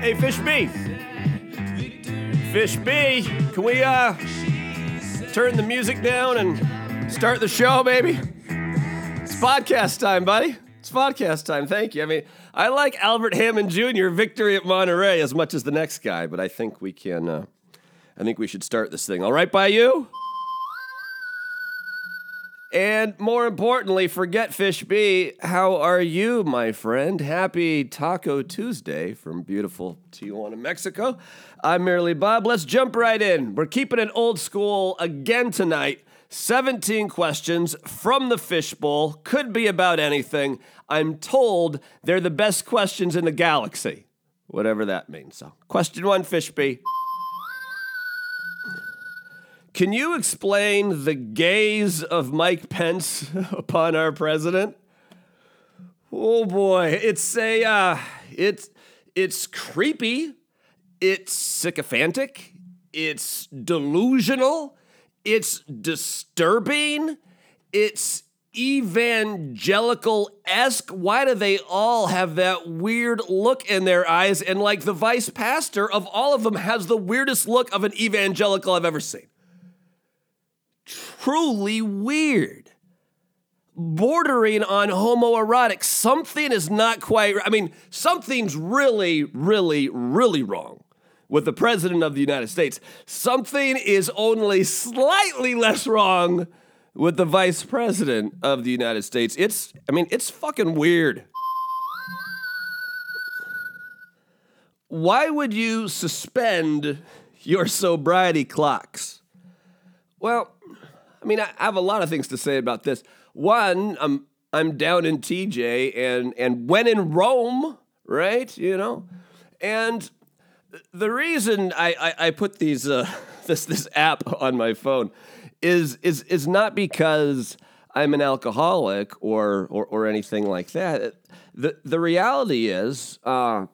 Hey, Fish B. Fish B, can we uh turn the music down and start the show, baby? It's podcast time, buddy. It's podcast time. Thank you. I mean, I like Albert Hammond Jr. victory at Monterey as much as the next guy, but I think we can. Uh, I think we should start this thing. All right, by you. And more importantly, forget Fish B. How are you, my friend? Happy Taco Tuesday from beautiful Tijuana, Mexico. I'm merely Bob. Let's jump right in. We're keeping it old school again tonight. 17 questions from the fishbowl. Could be about anything. I'm told they're the best questions in the galaxy, whatever that means. So, question one, Fish B. Can you explain the gaze of Mike Pence upon our president? Oh boy, it's a uh, it's it's creepy, it's sycophantic, it's delusional, it's disturbing, it's evangelical esque. Why do they all have that weird look in their eyes? And like the vice pastor of all of them has the weirdest look of an evangelical I've ever seen truly weird, bordering on homoerotic. Something is not quite, I mean, something's really, really, really wrong with the President of the United States. Something is only slightly less wrong with the Vice President of the United States. It's, I mean, it's fucking weird. Why would you suspend your sobriety clocks? Well, I mean, I have a lot of things to say about this. One, I'm I'm down in TJ, and and when in Rome, right? You know, and the reason I I, I put these uh, this this app on my phone is is is not because I'm an alcoholic or or, or anything like that. The the reality is uh,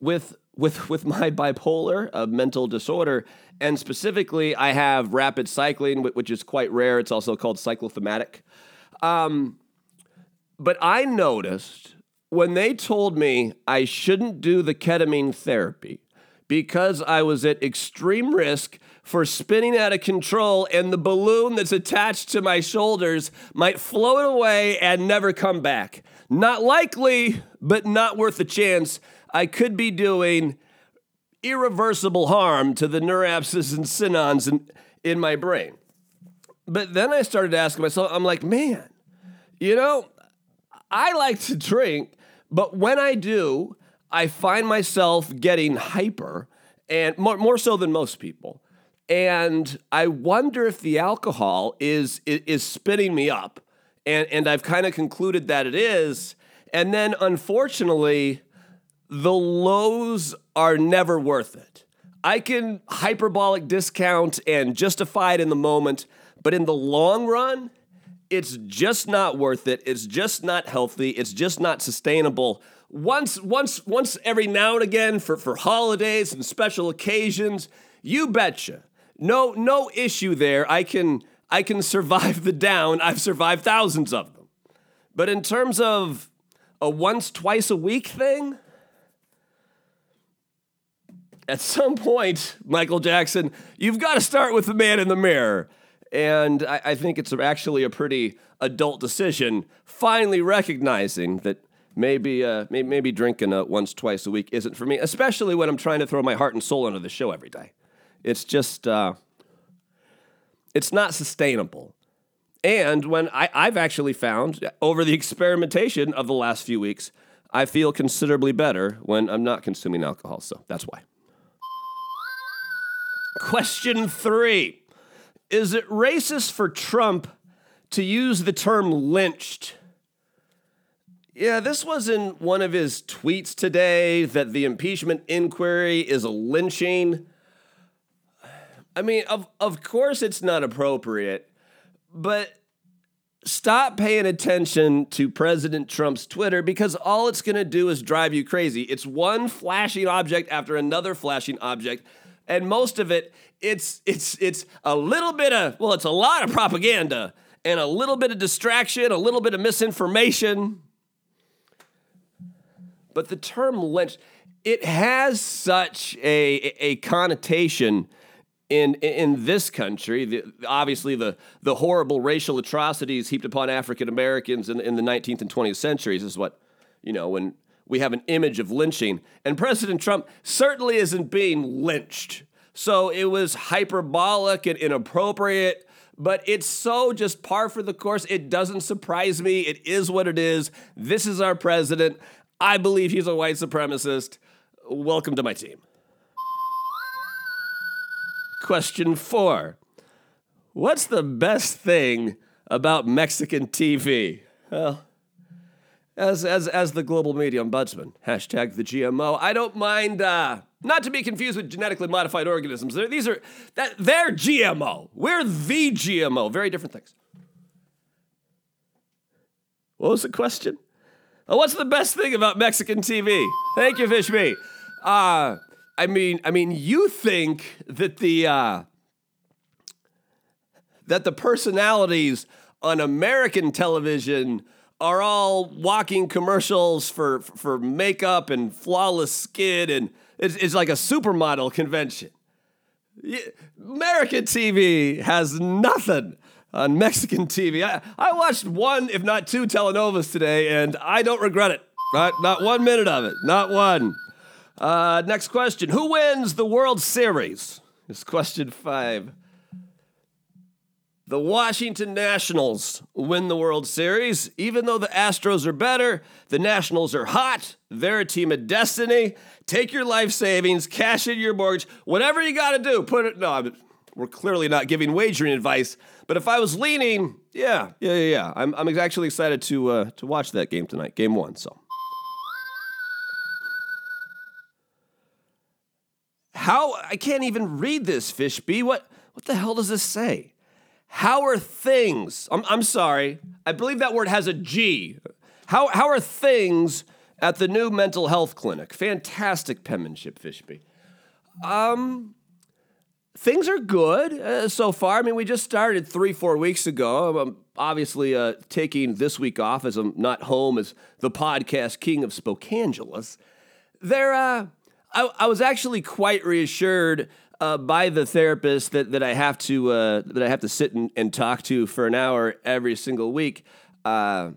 with with with my bipolar, a mental disorder, and specifically, I have rapid cycling, which is quite rare. It's also called cyclothymic. Um, but I noticed when they told me I shouldn't do the ketamine therapy because I was at extreme risk for spinning out of control and the balloon that's attached to my shoulders might float away and never come back. Not likely, but not worth a chance. I could be doing irreversible harm to the neuropses and synons in, in my brain. But then I started asking myself, I'm like, man, you know, I like to drink, but when I do, I find myself getting hyper and more, more so than most people. And I wonder if the alcohol is, is, is spinning me up. And, and I've kind of concluded that it is. And then unfortunately, the lows are never worth it. I can hyperbolic discount and justify it in the moment, but in the long run, it's just not worth it. It's just not healthy. It's just not sustainable. Once, once, once every now and again for, for holidays and special occasions, you betcha. No, no issue there. I can I can survive the down. I've survived thousands of them. But in terms of a once, twice a week thing, at some point, Michael Jackson, you've got to start with the man in the mirror. And I, I, think it's actually a pretty adult decision, finally recognizing that maybe, uh, maybe, drinking uh, once, twice a week isn't for me, especially when I'm trying to throw my heart and soul into the show every day. It's just, uh, it's not sustainable. And when I, I've actually found over the experimentation of the last few weeks, I feel considerably better when I'm not consuming alcohol. So that's why. Question three Is it racist for Trump to use the term lynched? Yeah, this was in one of his tweets today that the impeachment inquiry is a lynching. I mean, of, of course it's not appropriate, but stop paying attention to President Trump's Twitter because all it's going to do is drive you crazy. It's one flashing object after another flashing object and most of it it's it's it's a little bit of well it's a lot of propaganda and a little bit of distraction a little bit of misinformation. But the term lynch it has such a, a connotation in in this country, the, obviously the the horrible racial atrocities heaped upon African Americans in, in the 19th and 20th centuries is what you know when we have an image of lynching, and President Trump certainly isn't being lynched. So it was hyperbolic and inappropriate, but it's so just par for the course. It doesn't surprise me. It is what it is. This is our president. I believe he's a white supremacist. Welcome to my team. Question four What's the best thing about Mexican TV? Well, as, as, as the global media ombudsman, hashtag the GMO, I don't mind, uh, not to be confused with genetically modified organisms. They're, these are, that, they're GMO. We're the GMO. Very different things. What was the question? Oh, what's the best thing about Mexican TV? Thank you, Fishby. Uh, I mean, I mean, you think that the uh, that the personalities on American television are all walking commercials for for makeup and flawless skin, and it's, it's like a supermodel convention. American TV has nothing on Mexican TV. I, I watched one, if not two, telenovas today, and I don't regret it. Not, not one minute of it. Not one. Uh, next question Who wins the World Series? Is question five. The Washington Nationals win the World Series. Even though the Astros are better, the Nationals are hot. They're a team of destiny. Take your life savings, cash in your mortgage, whatever you got to do. Put it. No, we're clearly not giving wagering advice. But if I was leaning, yeah, yeah, yeah, yeah. I'm, I'm actually excited to uh, to watch that game tonight, game one. So. How I can't even read this, Fishby. What what the hell does this say? How are things? I'm, I'm sorry. I believe that word has a G. How how are things at the new mental health clinic? Fantastic penmanship, Fishby. Um, things are good uh, so far. I mean, we just started three, four weeks ago. I'm obviously uh, taking this week off as I'm not home as the podcast king of Spokangelus. They're uh, I, I was actually quite reassured uh, by the therapist that, that I have to uh, that I have to sit and, and, talk to for an hour every single week. Uh,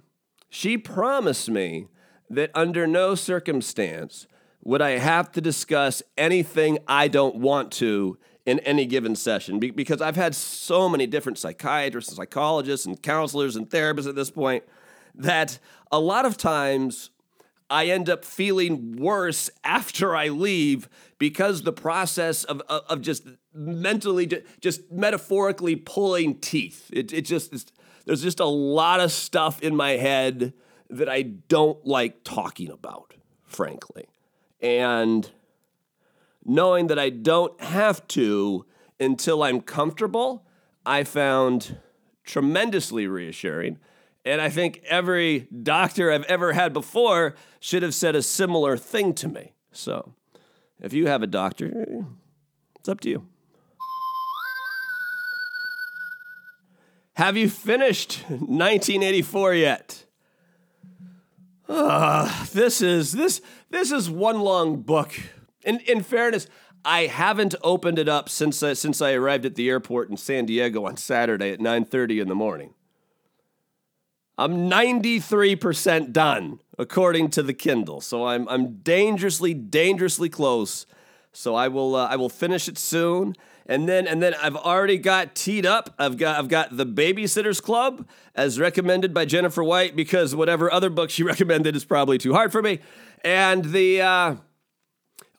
she promised me that under no circumstance would I have to discuss anything I don't want to in any given session Be- because I've had so many different psychiatrists and psychologists and counselors and therapists at this point that a lot of times I end up feeling worse after I leave because the process of, of, of just mentally, just metaphorically pulling teeth. It, it just, there's just a lot of stuff in my head that I don't like talking about, frankly. And knowing that I don't have to until I'm comfortable, I found tremendously reassuring. And I think every doctor I've ever had before should have said a similar thing to me. So if you have a doctor, it's up to you. Have you finished 1984 yet? Uh, this is this this is one long book. In in fairness, I haven't opened it up since uh, since I arrived at the airport in San Diego on Saturday at 9:30 in the morning. I'm 93% done, according to the Kindle. So I'm, I'm dangerously, dangerously close. So I will, uh, I will finish it soon. And then, and then I've already got teed up. I've got, I've got the Babysitters Club as recommended by Jennifer White because whatever other book she recommended is probably too hard for me. And the, uh,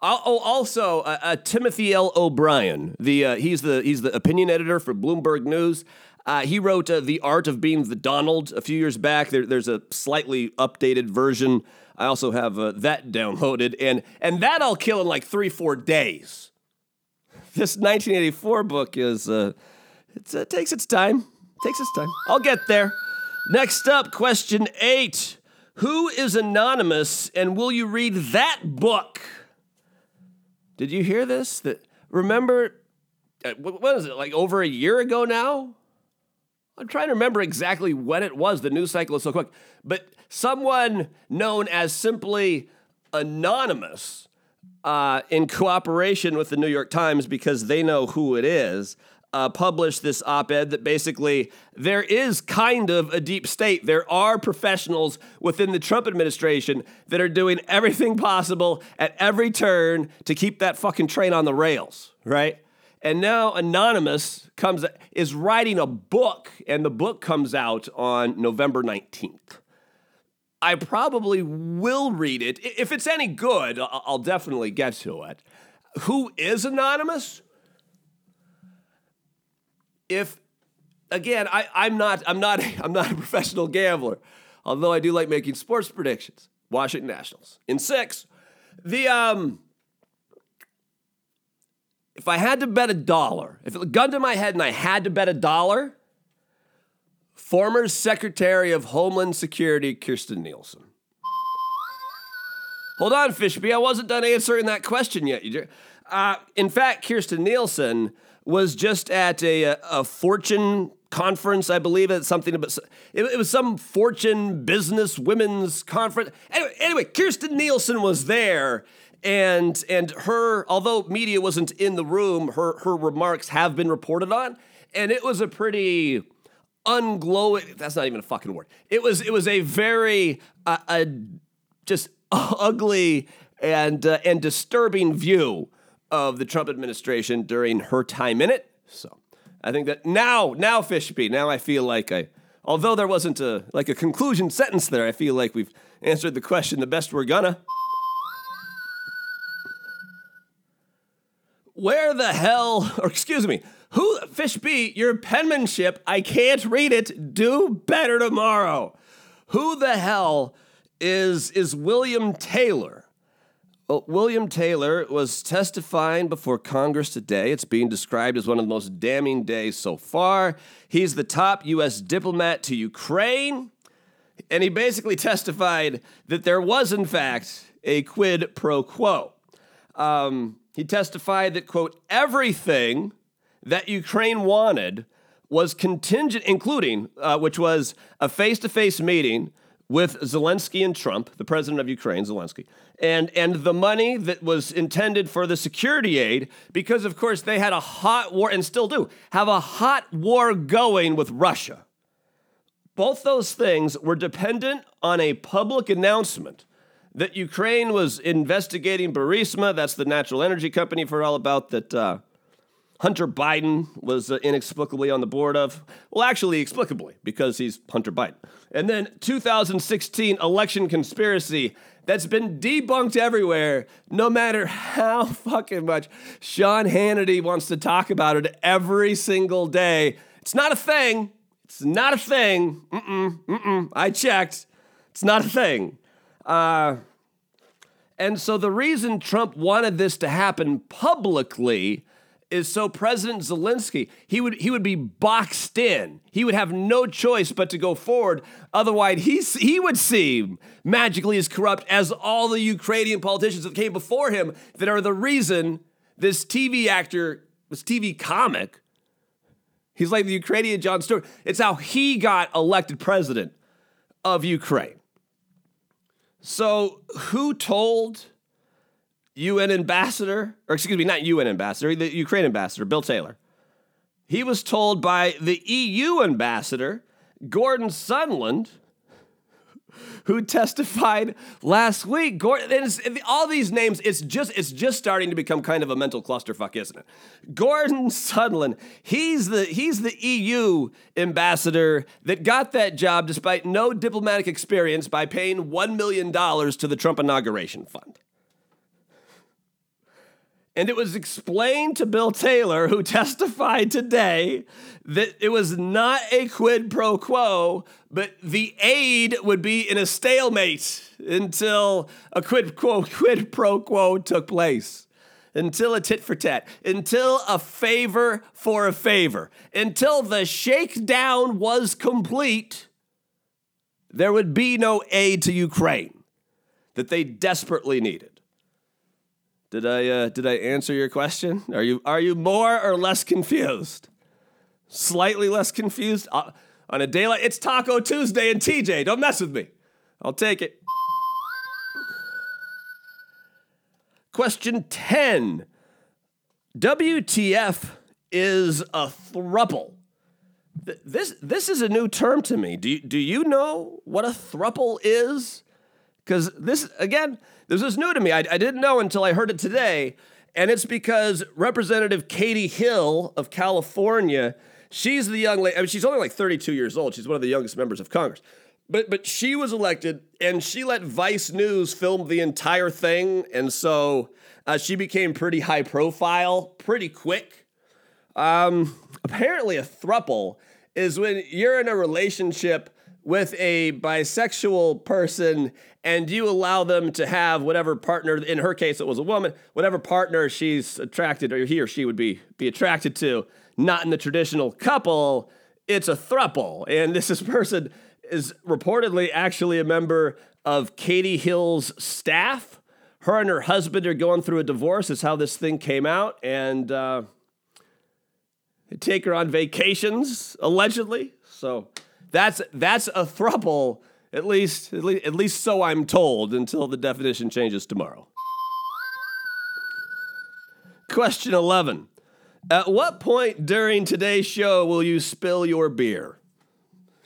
Oh, also uh, uh, Timothy L. O'Brien. The uh, he's the he's the opinion editor for Bloomberg News. Uh, he wrote uh, The Art of Being the Donald a few years back. There, there's a slightly updated version. I also have uh, that downloaded, and and that I'll kill in like three, four days. This 1984 book is uh, it uh, takes its time. It takes its time. I'll get there. Next up, question eight: Who is anonymous, and will you read that book? Did you hear this? That remember, uh, what was it like over a year ago now? I'm trying to remember exactly when it was. The news cycle is so quick. But someone known as simply Anonymous uh, in cooperation with the New York Times because they know who it is, uh, published this op ed that basically there is kind of a deep state. There are professionals within the Trump administration that are doing everything possible at every turn to keep that fucking train on the rails, right? And now Anonymous comes is writing a book, and the book comes out on November 19th. I probably will read it. If it's any good, I'll definitely get to it. Who is Anonymous? If again, I, I'm not I'm not I'm not a professional gambler, although I do like making sports predictions. Washington Nationals in six. The um if I had to bet a dollar, if it gun to my head and I had to bet a dollar, former Secretary of Homeland Security Kirstjen Nielsen. Hold on, Fishby. I wasn't done answering that question yet. Uh, in fact, Kirstjen Nielsen was just at a, a Fortune conference, I believe. It's something about it, it was some Fortune business women's conference. Anyway, anyway, Kirstjen Nielsen was there and and her although media wasn't in the room her her remarks have been reported on. And it was a pretty unglowing that's not even a fucking word. It was it was a very uh, a just ugly and uh, and disturbing view of the Trump administration during her time in it. So i think that now now fishby now i feel like i although there wasn't a like a conclusion sentence there i feel like we've answered the question the best we're gonna where the hell, or excuse me, who, Fish B, your penmanship, I can't read it. Do better tomorrow. Who the hell is, is William Taylor? Well, William Taylor was testifying before Congress today. It's being described as one of the most damning days so far. He's the top U.S. diplomat to Ukraine, and he basically testified that there was, in fact, a quid pro quo. Um, he testified that, quote, everything that Ukraine wanted was contingent, including, uh, which was a face to face meeting with Zelensky and Trump, the president of Ukraine, Zelensky, and, and the money that was intended for the security aid, because of course they had a hot war, and still do, have a hot war going with Russia. Both those things were dependent on a public announcement that Ukraine was investigating Burisma. That's the natural energy company for all about that uh, Hunter Biden was uh, inexplicably on the board of. Well, actually, explicably, because he's Hunter Biden. And then 2016 election conspiracy that's been debunked everywhere, no matter how fucking much Sean Hannity wants to talk about it every single day. It's not a thing. It's not a thing. Mm-mm, mm-mm. I checked. It's not a thing. Uh, and so the reason Trump wanted this to happen publicly is so President Zelensky he would he would be boxed in. He would have no choice but to go forward. Otherwise, he he would seem magically as corrupt as all the Ukrainian politicians that came before him that are the reason this TV actor, this TV comic, he's like the Ukrainian Jon Stewart. It's how he got elected president of Ukraine. So, who told UN ambassador, or excuse me, not UN ambassador, the Ukraine ambassador, Bill Taylor? He was told by the EU ambassador, Gordon Sondland, who testified last week. Gordon, all these names, it's just it's just starting to become kind of a mental clusterfuck, isn't it? Gordon Sondland, he's the he's the EU ambassador that got that job despite no diplomatic experience by paying one million dollars to the Trump inauguration fund. And it was explained to Bill Taylor, who testified today, that it was not a quid pro quo, but the aid would be in a stalemate until a quid, quo, quid pro quo took place. Until a tit for tat, until a favor for a favor, until the shakedown was complete, there would be no aid to Ukraine that they desperately needed. Did I uh, did I answer your question? Are you are you more or less confused? Slightly less confused uh, on a day like it's Taco Tuesday and TJ. Don't mess with me. I'll take it. Question 10 WTF is a thruple? Th- This, this is a new term to me. Do you, do you know what a thruple is? Because this, again, this is new to me. I, I didn't know until I heard it today. And it's because Representative Katie Hill of California, she's the young lady, I mean, she's only like 32 years old. She's one of the youngest members of Congress. But, but she was elected and she let Vice News film the entire thing. And so uh, she became pretty high profile pretty quick. Um, apparently, a thruple is when you're in a relationship with a bisexual person and you allow them to have whatever partner in her case it was a woman whatever partner she's attracted or he or she would be be attracted to not in the traditional couple it's a thruple. And this is person is reportedly actually a member of Katie Hill's staff. Her and her husband are going through a divorce is how this thing came out. And uh, they take her on vacations allegedly. So that's that's a thruple, at least, at least at least so I'm told, until the definition changes tomorrow. Question 11. At what point during today's show will you spill your beer?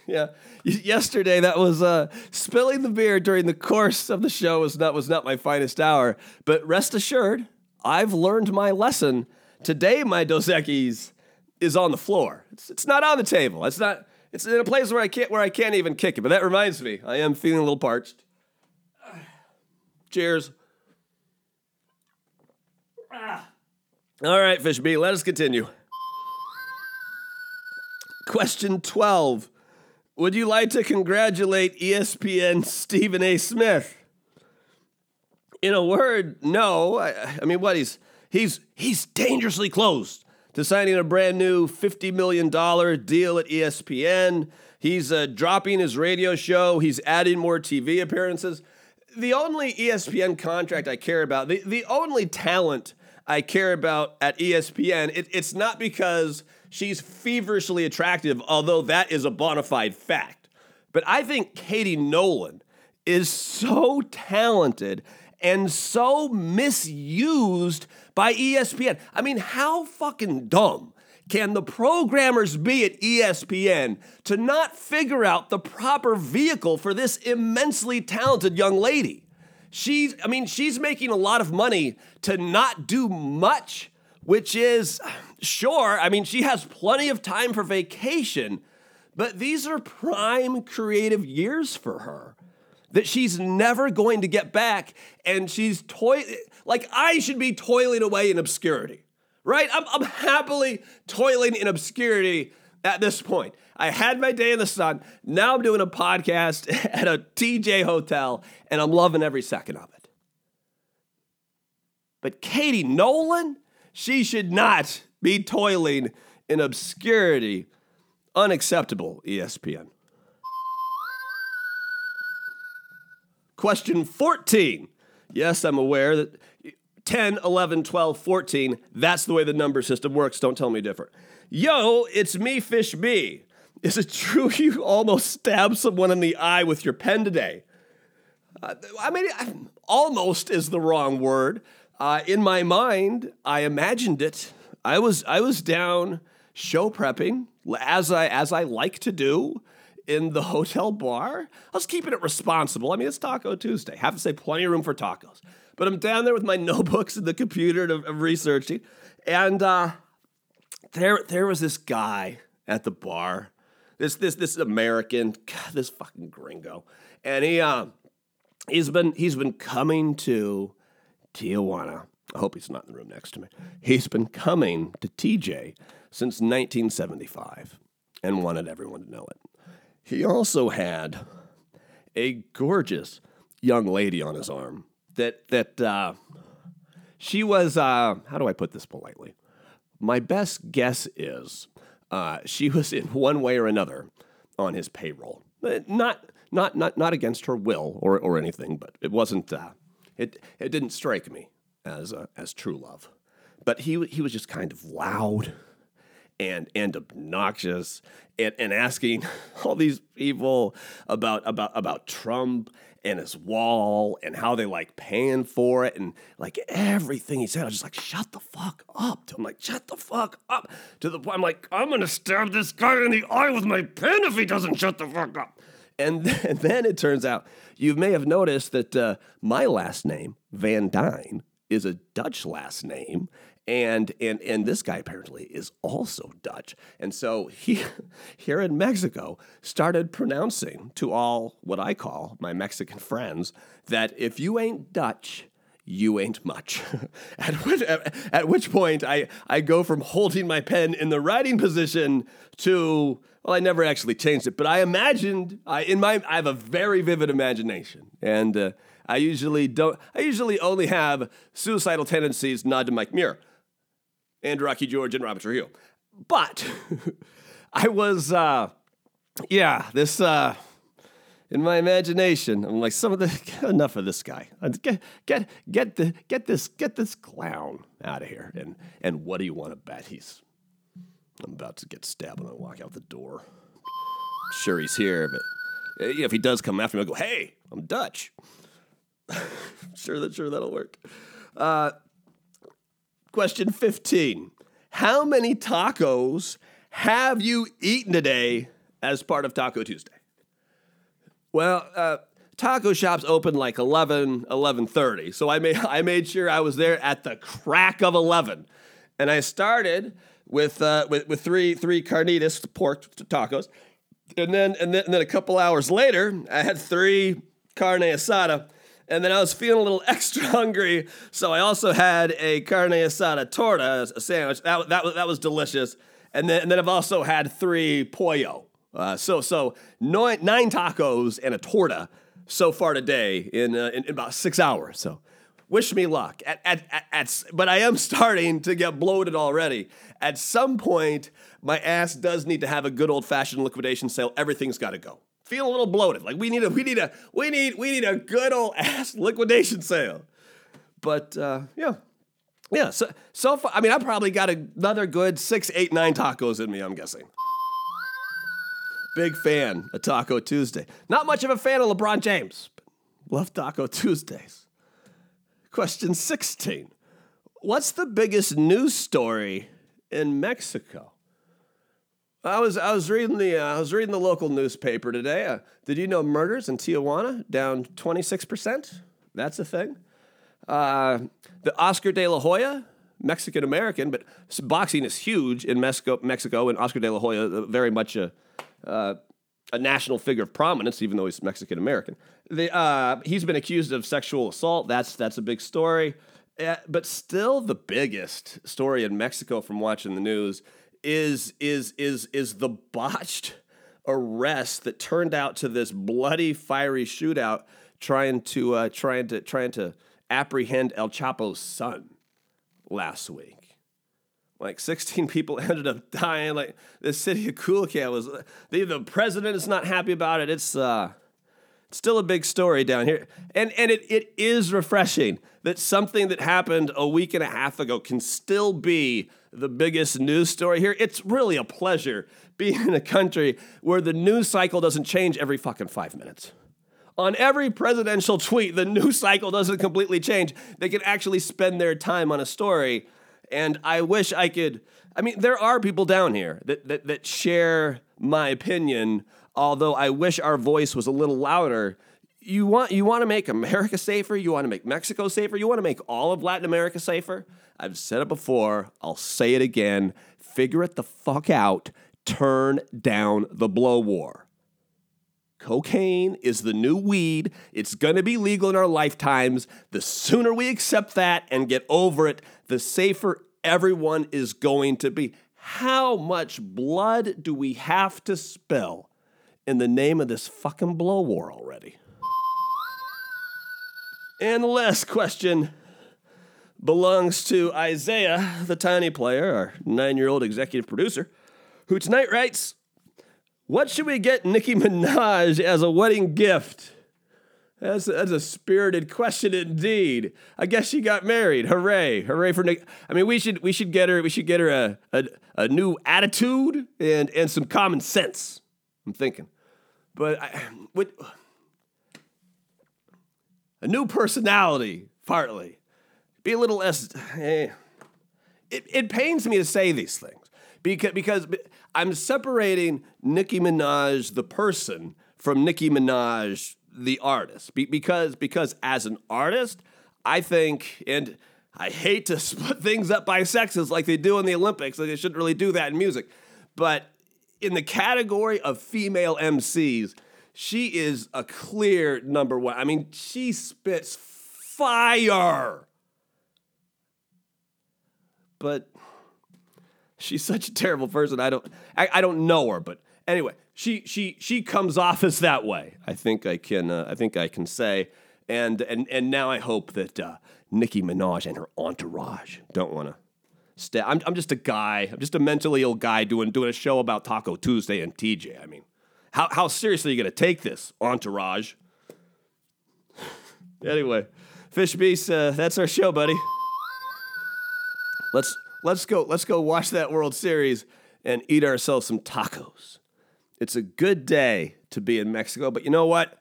Yeah. Yesterday that was uh, spilling the beer during the course of the show was not was not my finest hour, but rest assured, I've learned my lesson. Today my Dos Equis is on the floor. It's, it's not on the table. It's not it's in a place where I can't where I can't even kick it. But that reminds me, I am feeling a little parched. Cheers. All right, Fish B, let us continue. Question 12. Would you like to congratulate ESPN Stephen A. Smith? In a word, no. I, I mean, what he's he's he's dangerously close to signing a brand new $50 million deal at ESPN. He's uh, dropping his radio show, he's adding more TV appearances. The only ESPN contract I care about, the, the only talent I care about at ESPN, it, it's not because she's feverishly attractive, although that is a bona fide fact. But I think Katie Nolan is so talented and so misused by ESPN. I mean, how fucking dumb can the programmers be at ESPN to not figure out the proper vehicle for this immensely talented young lady? She's, I mean, she's making a lot of money to not do much, which is, sure, I mean, she has plenty of time for vacation, but these are prime creative years for her that she's never going to get back and she's toy like I should be toiling away in obscurity. Right? I'm, I'm happily toiling in obscurity at this point. I had my day in the sun. Now I'm doing a podcast at a TJ hotel and I'm loving every second of it. But Katie Nolan, she should not be toiling in obscurity. Unacceptable, ESPN. Question 14. Yes, I'm aware that 10, 11, 12, 14, that's the way the number system works. Don't tell me different. Yo, it's me, Fish B. Is it true you almost stabbed someone in the eye with your pen today? Uh, I mean, almost is the wrong word. Uh, in my mind, I imagined it. I was I was down show prepping as I as I like to do in the hotel bar. I was keeping it responsible. I mean, it's Taco Tuesday. Have to say plenty of room for tacos. But I'm down there with my notebooks and the computer to, of researching, and uh, there there was this guy at the bar. This this this American, God, this fucking gringo, and he uh, he's been he's been coming to Tijuana. I hope he's not in the room next to me. He's been coming to TJ since 1975 and wanted everyone to know it. He also had a gorgeous young lady on his arm that that uh, she was. Uh, how do I put this politely? My best guess is uh, she was in one way or another on his payroll. Uh, Not not not not against her will or or anything, but it wasn't. Uh, it it didn't strike me as as true love. But he he was just kind of loud and and obnoxious and, and asking all these people about about about Trump and his wall and how they like paying for it and like everything he said. I was just like, shut the fuck up. I'm like, shut the fuck up. To the point, I'm like, I'm gonna stab this guy in the eye with my pen if he doesn't shut the fuck up. And then, and then it turns out you may have noticed that uh, my last name, Van Dyne, is a Dutch last name. And, and, and this guy apparently is also Dutch. And so he, here in Mexico, started pronouncing to all what I call my Mexican friends that if you ain't Dutch, you ain't much. at, which, at, at, which point I, I go from holding my pen in the writing position to, well, I never actually changed it, but I imagined, I, in my, I have a very vivid imagination. And uh, I usually don't, I usually only have suicidal tendencies nod to Mike Muir and Rocky George and Robert Trujillo. But I was, uh, yeah, this, uh, in my imagination, I'm like, some of the enough of this guy. Uh, get get get the get this get this clown out of here. And and what do you want to bet? He's I'm about to get stabbed when I walk out the door. sure he's here, but uh, if he does come after me, I'll go, hey, I'm Dutch. sure that sure that'll work. Uh, question 15. How many tacos have you eaten today as part of Taco Tuesday? Well, uh, taco shops open like 11, 11.30. So I made, I made sure I was there at the crack of 11. And I started with, uh, with, with three, three carnitas pork tacos. And then, and, then, and then a couple hours later, I had three carne asada. And then I was feeling a little extra hungry, so I also had a carne asada torta, a sandwich. That, that, that was delicious. And then, and then I've also had three pollo. Uh, so so nine, nine tacos and a torta so far today in, uh, in, in about six hours. So wish me luck. At, at, at, at, but I am starting to get bloated already. At some point, my ass does need to have a good old fashioned liquidation sale. Everything's got to go. Feel a little bloated. Like we need a we need a we need we need a good old ass liquidation sale. But uh, yeah. Yeah, so so far, I mean, I probably got another good six, eight, nine tacos in me. I'm guessing. Big fan of Taco Tuesday. Not much of a fan of LeBron James, but love Taco Tuesdays. Question 16. What's the biggest news story in Mexico? I was I was reading the uh, I was reading the local newspaper today. Uh, did you know murders in Tijuana down 26%? That's a thing. Uh, the Oscar de la Hoya, Mexican American, but boxing is huge in Mexico, Mexico, and Oscar de la Hoya uh, very much a uh, a national figure of prominence, even though he's Mexican American. Uh, he's been accused of sexual assault. That's that's a big story. But still, the biggest story in Mexico from watching the news is is is is the botched arrest that turned out to this bloody, fiery shootout trying to uh, trying to trying to apprehend El Chapo's son last week. Like 16 people ended up dying. Like the city of Culiacan was the, the president is not happy about it. It's uh still a big story down here. And and it, it is refreshing that something that happened a week and a half ago can still be the biggest news story here. It's really a pleasure being in a country where the news cycle doesn't change every fucking five minutes. On every presidential tweet, the news cycle doesn't completely change. They can actually spend their time on a story and I wish I could. I mean, there are people down here that, that, that share my opinion, although I wish our voice was a little louder. You want, you want to make America safer? You want to make Mexico safer? You want to make all of Latin America safer? I've said it before. I'll say it again. Figure it the fuck out. Turn down the blow war. Cocaine is the new weed. It's going to be legal in our lifetimes. The sooner we accept that and get over it, the safer everyone is going to be. How much blood do we have to spill in the name of this fucking blow war already? And the last question belongs to Isaiah, the tiny player, our nine year old executive producer, who tonight writes what should we get Nicki Minaj as a wedding gift? That's, that's a spirited question indeed. I guess she got married. Hooray! Hooray for Nick. I mean, we should we should get her we should get her a, a, a new attitude and and some common sense. I'm thinking, but I, what a new personality, partly. Be a little less. Eh. It, it pains me to say these things because, because I'm separating Nicki Minaj, the person, from Nicki Minaj, the artist. Be, because, because as an artist, I think, and I hate to split things up by sexes like they do in the Olympics, like they shouldn't really do that in music. But in the category of female MCs, she is a clear number one. I mean, she spits fire. But she's such a terrible person. I don't I, I don't know her, but anyway, she she she comes off as that way. I think I can uh, I think I can say and and and now I hope that uh, Nicki Minaj and her entourage don't want to I'm I'm just a guy. I'm just a mentally ill guy doing doing a show about Taco Tuesday and TJ. I mean, how, how seriously are you going to take this, entourage? anyway, Fish Beast, uh, that's our show, buddy. Let's let's go let's go watch that World Series and eat ourselves some tacos. It's a good day to be in Mexico, but you know what?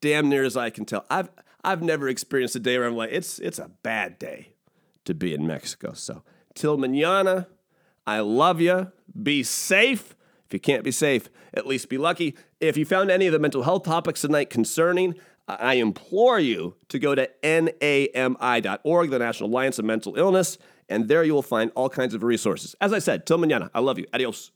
Damn near as I can tell, I've I've never experienced a day where I'm like, it's it's a bad day to be in Mexico. So till mañana, I love you. Be safe. If you can't be safe, at least be lucky. If you found any of the mental health topics tonight concerning, I implore you to go to nami.org, the National Alliance of Mental Illness, and there you will find all kinds of resources. As I said, till mañana. I love you. Adios.